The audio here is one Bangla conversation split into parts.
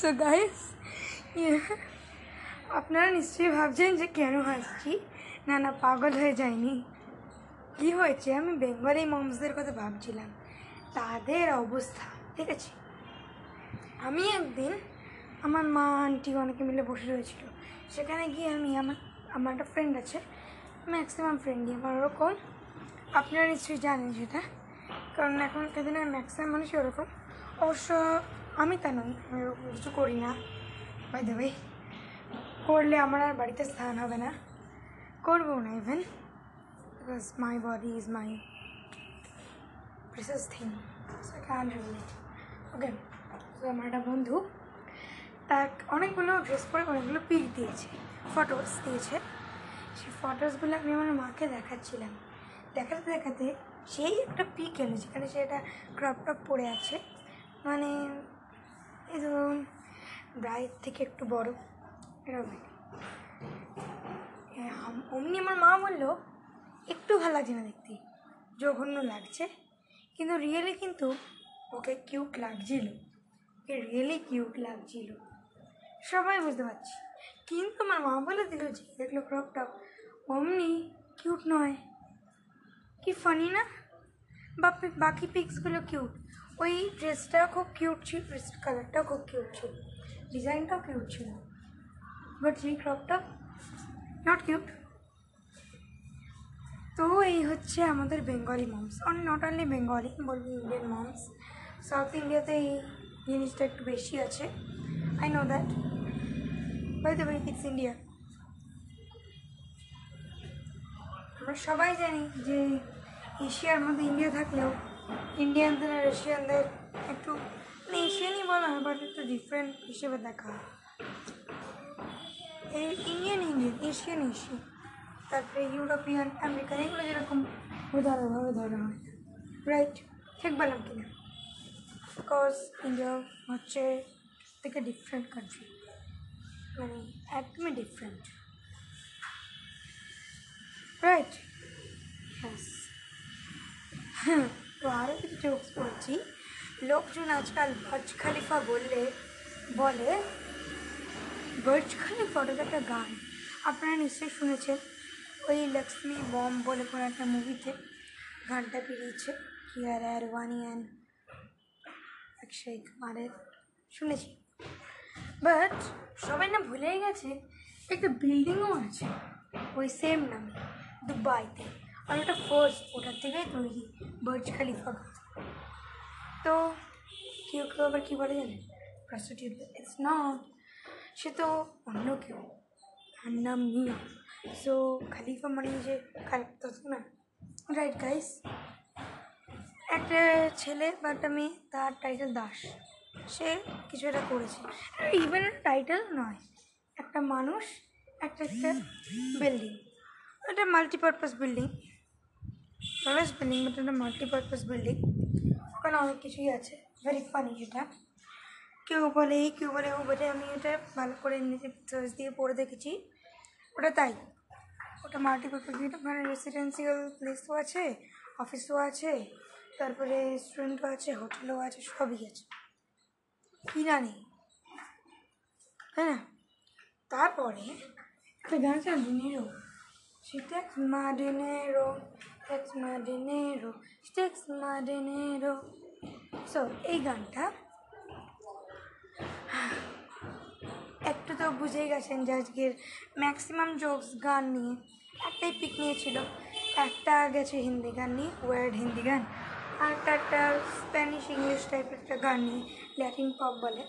সো গাইস আপনারা নিশ্চয়ই ভাবছেন যে কেন হাসছি? না না, পাগল হয়ে যায়নি কি হয়েছে? আমি বেঙ্গলি মমসদের কথা ভাবছিলাম। তাদের অবস্থা, ঠিক আছে? আমি একদিন আমার মা, আন্টি অনেকে মিলে বসে রয়েছিল। সেখানে গিয়ে আমি আমার আমার একটা ফ্রেন্ড আছে ম্যাক্সিমাম ফ্রেন্ডই আমার ওরকম। আপনারা নিশ্চয়ই জানেন সেটা। কারণ এখনকার দিনে ম্যাক্সিমাম মানুষ ওরকম। অবশ্য আমি তা নই আমি ওরকম কিছু করি না। বাই দেবে করলে আমার আর বাড়িতে স্থান হবে না। করব না even because my body is my precious thing can okay আমার একটা বন্ধু, তার অনেকগুলো ড্রেস পরে অনেকগুলো পিক দিয়েছে ফটোস দিয়েছে। সেই ফটোসগুলো আমি আমার মাকে দেখাচ্ছিলাম। দেখাতে দেখাতে সেই একটা পিক এলো, যেখানে সে একটা ক্রপ টপ পরে আছে। মানে এই ধরুন ব্রাইট থেকে একটু বড়। এরকম অমনি আমার মা বলল, একটু ভালো লাগছে না দেখতে। জঘন্য লাগছে। কিন্তু রিয়েলি কিন্তু ওকে কিউট লাগছিল। ওকে রিয়েলি কিউট লাগছিল। সবাই বুঝতে পারছি। কিন্তু আমার মা বলে দিল যে, দেখল ক্রপ টপ অমনি কিউট নয়। কি ফানি না? বাকি বাকি পিক্সগুলো কিউট ওই ড্রেসটা খুব কিউট ছিল ড্রেস কালারটাও খুব কিউট ছিল। ডিজাইনটাও কিউট ছিল। বাট সেই ক্রপটা নট কিউট তো এই হচ্ছে আমাদের Bengali moms on not only Bengali বলব ইন্ডিয়ান মমস সাউথ ইন্ডিয়াতে এই জিনিসটা একটু বেশি আছে। I know that by the way it's India আমরা সবাই জানি যে এশিয়ার মধ্যে ইন্ডিয়া থাকলেও ইন্ডিয়ানদের আর এশিয়ানদের একটু মানে এশিয়ানই বলা হয় বাট একটু ডিফারেন্ট হিসেবে দেখা হয়। এই ইন্ডিয়ান ইন্ডিয়ান এশিয়ান এশিয়ান তারপরে ইউরোপিয়ান আমেরিকান এগুলো যেরকম উদাহরণভাবে ধরা হয়। রাইট ঠিক বললাম কিনা? বিকজ ইন্ডিয়া হচ্ছে থেকে ডিফারেন্ট কান্ট্রি মানে একদমই ডিফারেন্ট রাইট হ্যাঁ তো আরও কিছু জোকস বলছি। লোকজন আজকাল বর্জ খালিফা বললে বলে বর্জ খালিফা ওটা তো একটা গান। আপনারা নিশ্চয়ই শুনেছেন। ওই লক্ষ্মী বম বলে কোনো একটা মুভিতে গানটা বেরিয়েছে। কিয়ার অ্যারওয়ানি অ্যান্ড অক্ষয় কুমারের। শুনেছি বাট সবাই না ভুলেই গেছে। একটা বিল্ডিংও আছে। ওই সেম নামে দুবাইতে আর ওটা ফার্স্ট ওটার থেকেই তৈরি বর্জ খালিফা তো কেউ কেউ আবার কী বলে জানেন? প্রস্টিটিউট ইটস নট সে তো অন্য কেউ। তার নাম মিয়া। সো খালিফা মানে যে না। রাইট গাইস একটা ছেলে বা একটা মেয়ে, তার টাইটেল দাস। সে কিছু একটা করেছে। ইভেন টাইটেল নয়। একটা মানুষ, একটা একটা বিল্ডিং এটা multipurpose building palace building but এটা মাল্টিপারপাস বিল্ডিং ওখানে অনেক কিছুই আছে ভেরি ফানি এটা। কেউ বলে এই কেউ বলে ও বলে আমি এটা ভালো করে নিজে সার্চ দিয়ে পড়ে দেখেছি। ওটা তাই। ওটা মাল্টিপারপাস বিল্ডিং ওখানে রেসিডেন্সিয়াল প্লেসও আছে অফিসও আছে তারপরে রেস্টুরেন্টও আছে হোটেলও আছে সবই আছে। কি না নেই না? তারপরে একটা গান আছে my dinero, dinero, sticks my dinero. So এই গানটা একটু তো বুঝেই গেছেন যে আজকের ম্যাক্সিমাম জোকস গান নিয়ে। একটাই পিক নিয়েছিল। একটা গেছে হিন্দি গান নিয়ে ওয়ার্ড হিন্দি গান। আর একটা একটা স্প্যানিশ ইংলিশ টাইপের একটা গান নিয়ে ল্যাটিন পপ বলে।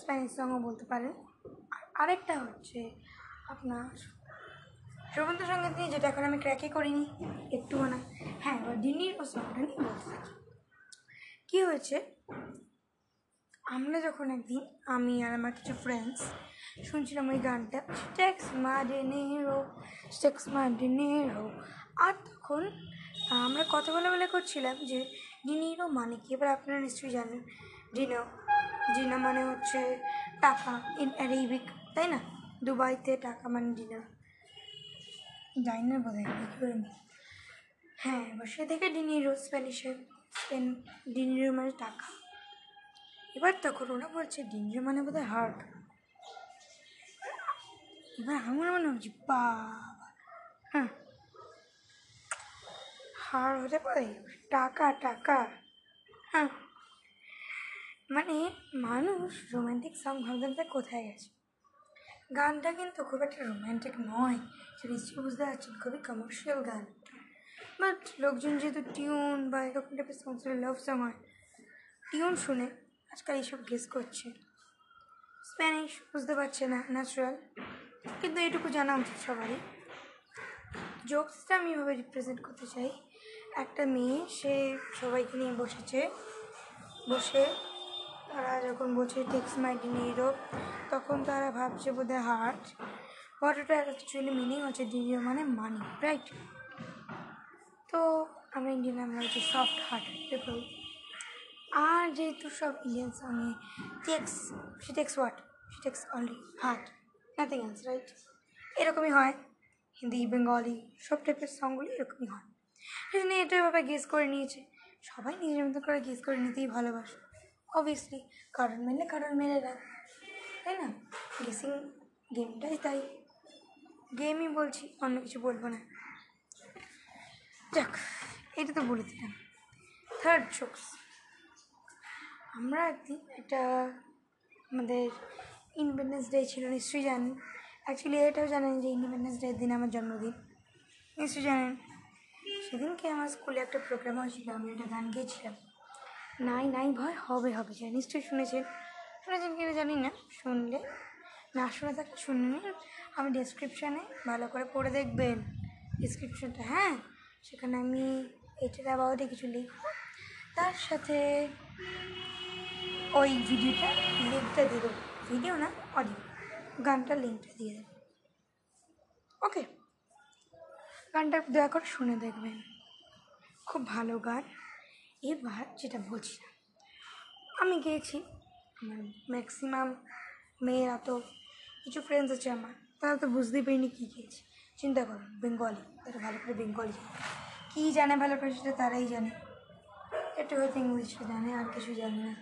স্প্যানিশ সঙ্গও বলতে পারেন। আর আরেকটা হচ্ছে আপনার রবীন্দ্রসঙ্গীত নিয়ে যেটা এখন আমি ক্র্যাকই করিনি, একটুও না। হ্যাঁ এবার ও সঙ্গটা নিয়ে বলতে থাকি কী হয়েছে? আমরা যখন একদিন, আমি আর আমার কিছু ফ্রেন্ডস শুনছিলাম ওই গানটা স্টেক্স মা ডেনেরো স্টেক্স মা ডেনেরো আর তখন আমরা কথা বলে বলে করছিলাম যে ডিনেরো মানে কি? এবার আপনারা নিশ্চয়ই জানেন, ডিনো ডিনো মানে হচ্ছে টাকা ইন অ্যারেবিক তাই না? দুবাইতে টাকা মানে ডিনার। জানি না বোধ হয় এবার সে থেকে ডিনিরো স্প্যানিশে স্পেন ডিনিরো মানে টাকা। এবার তখন ওরা বলছে ডিঞ্জো মানে বোধ হয় হার্ট এবার আমার মনে হচ্ছে, বাবা। হ্যাঁ। হার হতে পারে, টাকা টাকা। হ্যাঁ। মানে মানুষ রোম্যান্টিক সং ভাবতে কোথায় গেছে? গানটা কিন্তু খুব একটা রোম্যান্টিক নয়। সেটা বুঝতে পারছেন, খুবই কমার্শিয়াল গান বাট লোকজন যেহেতু টিউন বা এরকম টাইপের সং লাভ সং হয় টিউন শুনে আজকাল এইসব গেস করছে। স্প্যানিশ বুঝতে পারছে না ন্যাচারাল কিন্তু এটুকু জানা উচিত সবারই। জোকসটা আমি এভাবে রিপ্রেজেন্ট করতে চাই। একটা মেয়ে, সে সবাইকে নিয়ে বসেছে, বসে তারা যখন বলছে টেক্স মাই ডিনেরো তখন তারা ভাবছে বোধহয় হার্ট বাট ওটা অ্যাকচুয়ালি মিনিং হচ্ছে ডিনিরো মানে মানি রাইট তো আমরা ইন্ডিয়ান আমরা হচ্ছে সফট হার্ট পিপল আর যেহেতু সব ইন্ডিয়ান সঙ্গে text see text what see text only heart nothing else right এরকমই হয় হিন্দি বেঙ্গলি সব টাইপের সংগুলি এরকমই হয়। সেই জন্য এটা এভাবে গেস করে নিয়েছে। সবাই নিজের মতো করে গেস করে নিতেই ভালোবাসে। অবভিয়াসলি কারণ মেলে কারণ মেলে না, তাই না? গেসিং গেমটাই তাই। গেমই বলছি, অন্য কিছু বলব না। যাক, এটা তো বলে দিলাম। থার্ড জোকস আমরা একদিন একটা আমাদের ইন্ডিপেন্ডেন্স ডে ছিল, নিশ্চয়ই জানেন। অ্যাকচুয়ালি এটাও জানেন যে ইন্ডিপেন্ডেন্স ডের দিন আমার জন্মদিন। নিশ্চয়ই জানেন। সেদিনকে আমার স্কুলে একটা প্রোগ্রাম হয়েছিল, আমি একটা গান গেয়েছিলাম। নাই নাই, ভয় হবে হবে যা নিশ্চয়ই শুনেছেন। শুনেছেন কিনা জানি না, শুনলে না শুনে থাকলে শুনে নিন। আমি ডেসক্রিপশানে ভালো করে পড়ে দেখবেন ডিসক্রিপশানটা হ্যাঁ? সেখানে আমি এটার অ্যাবাউটে কিছু লিখব। তার সাথে ওই ভিডিওটা লিঙ্কটা দিয়ে দেবো। ভিডিও না অডিও গানটার লিঙ্কটা দিয়ে দেবো। ওকে গানটা দয়া করে শুনে দেখবেন। খুব ভালো গান। এবার যেটা বলছিলাম আমি গিয়েছি, আমার ম্যাক্সিমাম মেয়েরা তো, কিছু ফ্রেন্ডস আছে আমার, তারা তো বুঝতেই পারিনি কী গিয়েছে। চিন্তা করো বেঙ্গলি তারা ভালো করে বেঙ্গলি কী জানে ভালো করে সেটা তারাই জানে। একটু হয়তো ইংলিশে জানে, আর কিছু জানে না।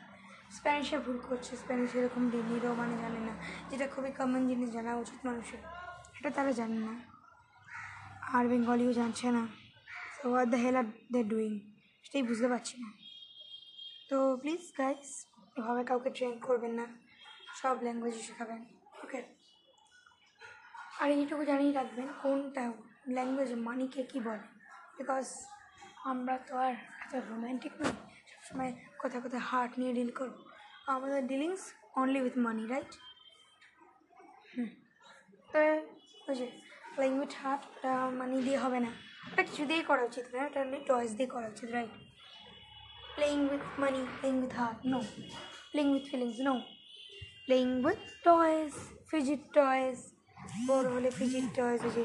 স্প্যানিশে ভুল করছে স্প্যানিশ এরকম ডিনিরও মানে জানে না, যেটা খুবই কমন জিনিস জানা উচিত মানুষের। এটা তারা জানে না। আর বেঙ্গলিও জানছে না। So what the hell are they doing সেটাই বুঝতে পারছি না। তো প্লিজ গাইস এভাবে কাউকে ট্রেন করবেন না। সব ল্যাঙ্গুয়েজে শেখাবেন ওকে আর এইটুকু জানিয়ে রাখবেন, কোনটা ল্যাঙ্গুয়েজ মানিকে কী বলে? বিকজ আমরা তো আর এত রোম্যান্টিক নই, সবসময় কোথায় কোথায় হার্ট নিয়ে ডিল করব। আমাদের dealings only with money right hmm. তো ওই যে উইথ হার্ট মানি দিয়ে হবে না। ওটা কিছু দিয়েই করা উচিত না ওটা অনলি টয়েস দিয়ে করা উচিত right playing with money playing with heart no playing with feelings no playing with toys fidget toys বড় হলে ফিজিট টয়েস যে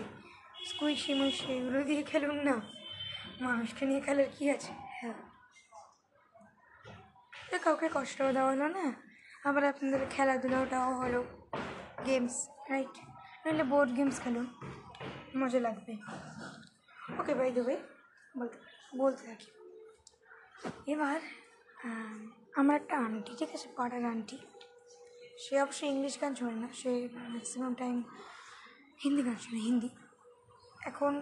স্কুইশি মুইশি এগুলো দিয়ে খেলুন না। মানুষকে নিয়ে খেলার কী আছে? হ্যাঁ। কাউকে কষ্টও দেওয়া হলো না। আবার আপনাদের খেলাধুলাটাও হলো গেমস রাইট নাহলে বোর্ড গেমস খেলুন মজা লাগবে। ওকে বাই দেবে বলতে বলতে থাকি। এবার আমার একটা আন্টি ঠিক আছে? পাড়ার আন্টি সে অবশ্যই ইংলিশ গান শোনে না। সে ম্যাক্সিমাম টাইম হিন্দি গান শোনে, হিন্দি। এখন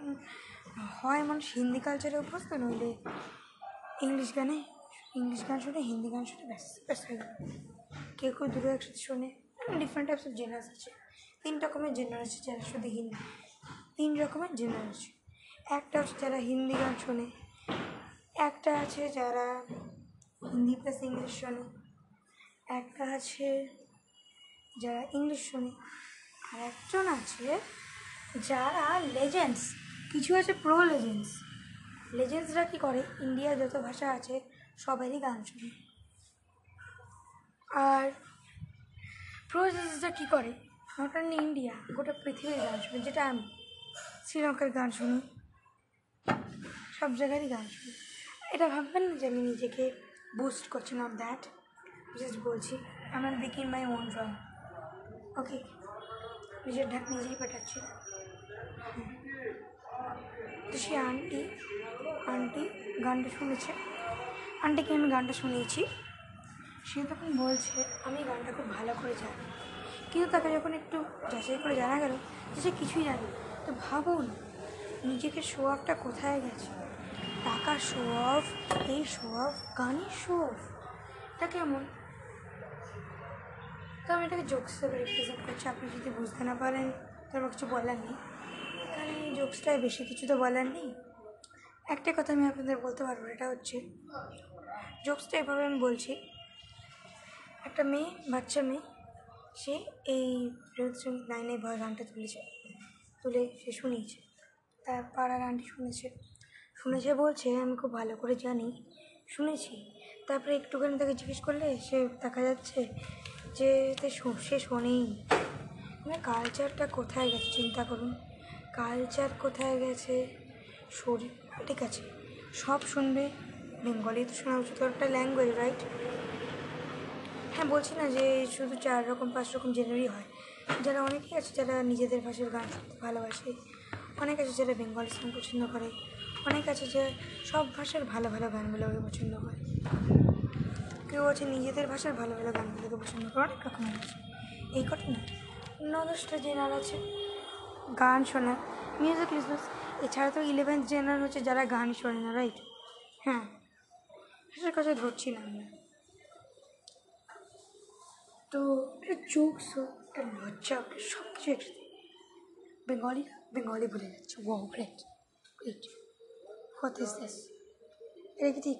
হয় মানুষ হিন্দি কালচারে অভ্যস্ত, নইলে ইংলিশ গানে ইংলিশ গান শুনে, হিন্দি গান শুনে, ব্যাস ব্যাস হয়ে গেল। কেউ কেউ দুটো একসাথে শোনে। ডিফারেন্ট টাইপস অফ জেনার্স আছে। তিন রকমের জেনার আছে, যারা শুধু হিন্দি। তিন রকমের জেনার আছে। একটা যারা হিন্দি গান শোনে, একটা আছে যারা হিন্দি প্লাস ইংলিশ শোনে, একটা আছে যারা ইংলিশ শোনে, আর একজন আছে যারা লেজেন্ডস কিছু আছে প্রো লেজেন্ডস লেজেন্ডসরা কী করে? ইন্ডিয়ার যত ভাষা আছে, সবারই গান শোনে। আর প্রো লেজেন্ডসরা কী করে? নট অনলি ইন্ডিয়া গোটা পৃথিবীর গান শুনে, যেটা আমি, শ্রীলঙ্কার গান শুনি। সব জায়গারই গান শুনি। এটা ভাববেন না যে আমি নিজেকে বুস্ট করছি নট দ্যাট জাস্ট বলছি, আমার বিকিন মাই ওন ড্রম ওকে নিজের ঢাক নিজেই পাঠাচ্ছি। তো সে আন্টি আন্টি গানটা শুনেছে। আন্টিকে আমি গানটা শুনিয়েছি। সে তখন বলছে, আমি গানটা খুব ভালো করে জানি। কিন্তু তাকে যখন একটু যাচাই করে জানা গেল যে সে কিছুই জানে। তো ভাবুন নিজেকে শো অফটা কোথায় গেছে? টাকা শো অফ এই শো অফ গানের শো অফ এটা কেমন? তো আমি এটাকে জোকস হিসেবে রিপ্রেজেন্ট করছি, আপনি যদি বুঝতে না পারেন, তো আমার কিছু বলার নেই। এই জোকসটায় বেশি কিছু তো বলার নেই। একটা কথা আমি আপনাদের বলতে পারব এটা হচ্ছে জোকসটা এভাবে আমি বলছি, একটা মেয়ে, বাচ্চা মেয়ে, সে এই রবীন্দ্রসঙ্গীত নাইনে ভয় গানটা তুলেছে, তুলে সে শুনিয়েছে। তার পাড়া গানটি শুনেছে। শুনেছে বলছে, আমি খুব ভালো করে জানি। শুনেছি। তারপরে একটুখানি তাকে জিজ্ঞেস করলে সে দেখা যাচ্ছে যে সে শোনেই মানে কালচারটা কোথায় গেছে, চিন্তা করুন। কালচার কোথায় গেছে? শরীর ঠিক আছে, সব শুনবে। বেঙ্গলি তো শোনা উচিত একটা ল্যাঙ্গুয়েজ রাইট হ্যাঁ বলছি না যে শুধু চার রকম, পাঁচ রকম জেনারেই হয়। যারা অনেকেই আছে, যারা নিজেদের ভাষার গান শুনতে ভালোবাসে অনেক আছে যারা বেঙ্গলি সং পছন্দ করে, অনেক আছে যে সব ভাষার ভালো ভালো গানগুলোকে পছন্দ করে। কেউ আছে নিজেদের ভাষার ভালো ভালো গানগুলোকে পছন্দ করে, অনেক রকমের আছে। এই কথা না। ন দশটা জেনার আছে, গান শোনা মিউজিক লিসনার্স এছাড়া তো ইলেভেন্থ জেনার হচ্ছে যারা গান শোনে না রাইট হ্যাঁ। সেটার কথা ধরছি না আমরা। তো একটা জোকস হোক, একটা লজ্জা হোক কিছু একসাথে বেঙ্গলি বলে যাচ্ছে wow great great what is this এটা কি ঠিক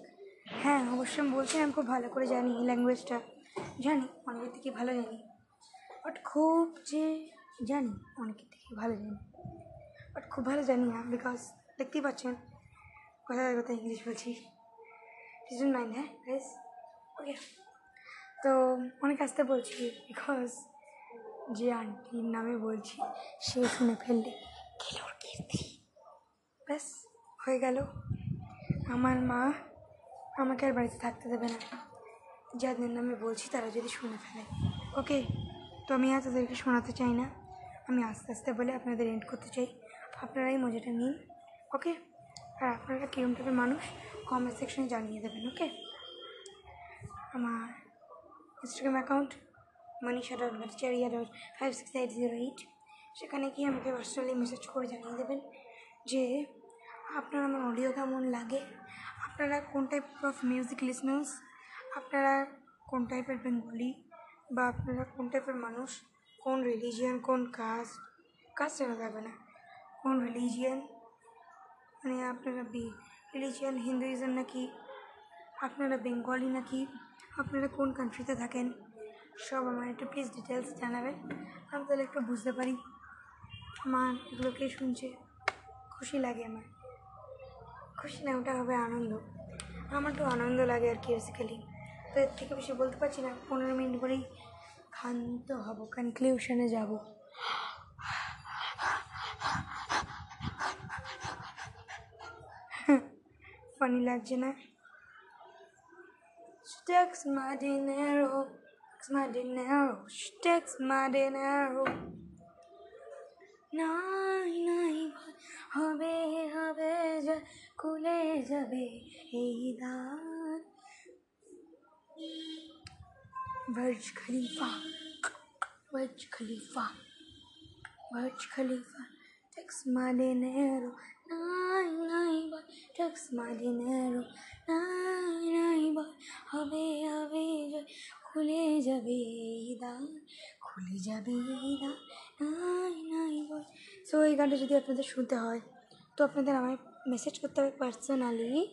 হ্যাঁ অবশ্যই আমি বলছি, আমি খুব ভালো করে জানি এই ল্যাঙ্গুয়েজটা জানি, অনেকের থেকে ভালো জানি। বাট খুব যে জানি, অনেকের থেকে ভালো জানি। বাট খুব ভালো জানি না বিকজ দেখতেই পাচ্ছেন, কোথায় কোথায় ইংলিশ বলছি। ডিজন্ট মাইন্ড হ্যাঁ? প্লিজ ওকে তো অনেক আসতে বলছি বিকজ যে আন্টির নামে বলছি, সে শুনে ফেললে। খেলোর কীর্তি ব্যাস, হয়ে গেল। আমার মা আমাকে আর বাড়িতে থাকতে দেবে না। যাদের নামে বলছি তারা যদি শুনে ফেলে। ওকে, তো আমি আর তাদেরকে শোনাতে চাই না। আমি আস্তে আস্তে বলে আপনাদের এন্ড করতে চাই। আপনারাই মজাটা নিন, ওকে? আর আপনারা কীরকম টাইপের মানুষ কমেন্ট সেকশনে জানিয়ে দেবেন, ওকে? আমার Instagram account Manisha dot Bhattacharya dot five six eight zero eight সেখানে গিয়ে আমাকে পার্সোনালি মেসেজ করে জানিয়ে দেবেন যে, আপনার আমার অডিও কেমন লাগে? আপনারা কোন টাইপ অফ মিউজিক লিসনার্স আপনারা কোন টাইপের বেঙ্গলি বা আপনারা কোন টাইপের মানুষ? কোন রিলিজিয়ান কোন কাস্ট কাস্ট জানা যাবে না। কোন রিলিজিয়ান মানে আপনারা বি রিলিজিয়ান হিন্দুইজম নাকি? আপনারা বেঙ্গলি নাকি? আপনারা কোন কান্ট্রিতে থাকেন? সব আমার একটু প্লিজ ডিটেলস জানাবেন। আমি তাহলে একটু বুঝতে পারি। আমার এগুলোকে শুনছে। খুশি লাগে আমার। খুশি না ওটা হবে আনন্দ। আমার তো আনন্দ লাগে আর কি বেসিক্যালি তো এর থেকে বেশি বলতে পারছি না পনেরো মিনিট পরেই ক্ষান্ত হব কনক্লিউশনে যাব। ফানি লাগছে না? Sticks my dinero, sticks my dinero, sticks my dinero. নাই নাই ভয় হবে হবে যে খুলে যাবে এই দ্বার বর্জ খলিফা বর্জ খলিফা বর্জ খলিফা ট্যাক্স মা dinero নাই নাই ভয় ট্যাক্স মা dinero নাই নাই ভয় হবে হবে যে খুলে যাবে এই দ্বার নাই নাই সো এই গানটা যদি আপনাদের শুনতে হয়, তো আপনাদের আমায় মেসেজ করতে হবে পার্সোনালি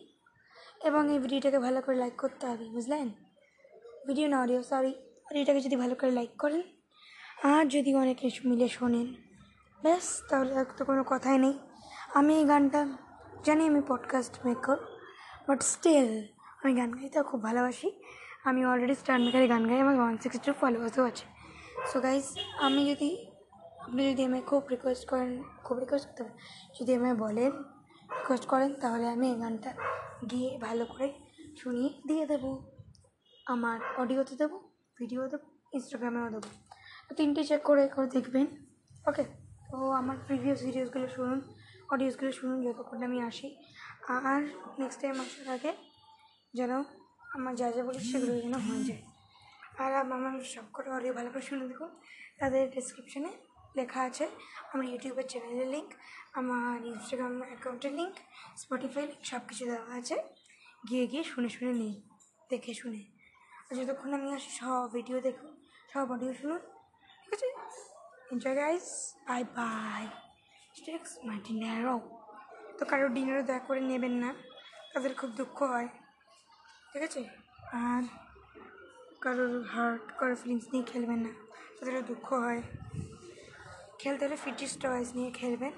এবং এই ভিডিওটাকে ভালো করে লাইক করতে হবে, বুঝলেন? ভিডিও না অডিও সরি অডিওটাকে যদি ভালো করে লাইক করেন আর যদি অনেকে মিলে শোনেন, ব্যাস, তাহলে আর তো কোনো কথাই নেই। আমি এই গানটা জানি আমি পডকাস্ট মেকার বাট স্টিল আমি গান গাইতে খুব ভালোবাসি। আমি অলরেডি স্টার মেকারে গান গাই আমার ওয়ান সিক্সটি টু ফলোয়ার্সও আছে। সো গাইজ আমি যদি আপনি যদি আমায় খুব রিকোয়েস্ট করেন, খুব রিকোয়েস্ট করতে যদি আমায় বলেন রিকোয়েস্ট করেন, তাহলে আমি এই গানটা গিয়ে ভালো করে শুনিয়ে দিয়ে দেবো। আমার অডিওতে দেবো ভিডিও দেবো। ইনস্টাগ্রামেও দেবো তিনটে চেক করে করে দেখবেন ওকে তো আমার প্রিভিয়াস ভিডিওসগুলো শুনুন অডিওসগুলো শুনুন, যতক্ষণ আমি আসি। আর নেক্সট টাইম আসার আগে যেন আমার যা যা বলি সেগুলো যেন হয়ে যায়। আর আমার সব করে অডিও ভালো করে শুনে দেখুন, তাদের ডিসক্রিপশানে লেখা আছে। আমার ইউটিউবের চ্যানেলের লিঙ্ক আমার ইনস্টাগ্রাম অ্যাকাউন্টের লিঙ্ক স্পটিফাই লিঙ্ক সব কিছু দেওয়া আছে। গিয়ে গিয়ে শুনে শুনে নিই দেখে শুনে। আর যতক্ষণ আমি আসি, সব ভিডিও দেখুন, সব অডিও শুনুন। ঠিক আছে? Enjoy guys bye bye sticks my ডিনারও তো কারোর ডিনারও দয়া করে নেবেন না। তাদের খুব দুঃখ হয়। ঠিক আছে? আর কারোর হার্ট কারোর ফিলিংস নিয়ে খেলবেন না। তাদেরও দুঃখ হয়। খেলতে হলে ফিটিস টয়েস নিয়ে খেলবেন।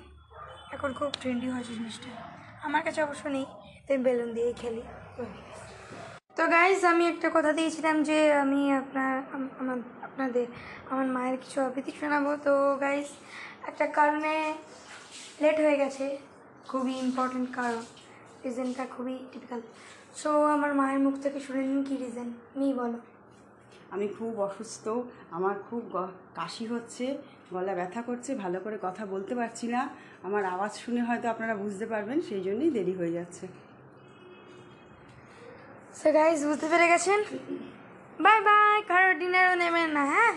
এখন খুব ট্রেন্ডি হয়েছে জিনিসটা। আমার কাছে অবশ্য নেই, তাই বেলুন দিয়েই খেলি। তো গাইজ আমি একটা কথা দিয়েছিলাম যে আমি আপনার আমার, আপনাদের, আমার মায়ের কিছু আবৃত্তি শোনাবো। তো গাইজ একটা কারণে লেট হয়ে গেছে। খুবই ইম্পর্টেন্ট কারণ। রিজনটা খুবই টিপিক্যাল সো আমার মায়ের মুখ থেকে শুনে নিন কী রিজন নি বলো। আমি খুব অসুস্থ, আমার খুব কাশি হচ্ছে। গলা ব্যথা করছে, ভালো করে কথা বলতে পারছি না। আমার আওয়াজ শুনে হয়তো আপনারা বুঝতে পারবেন, সেই জন্যই দেরি হয়ে যাচ্ছে। বুঝতে পেরে গেছেন? বাই বাই কারোর ডিনারও নেবেন না হ্যাঁ?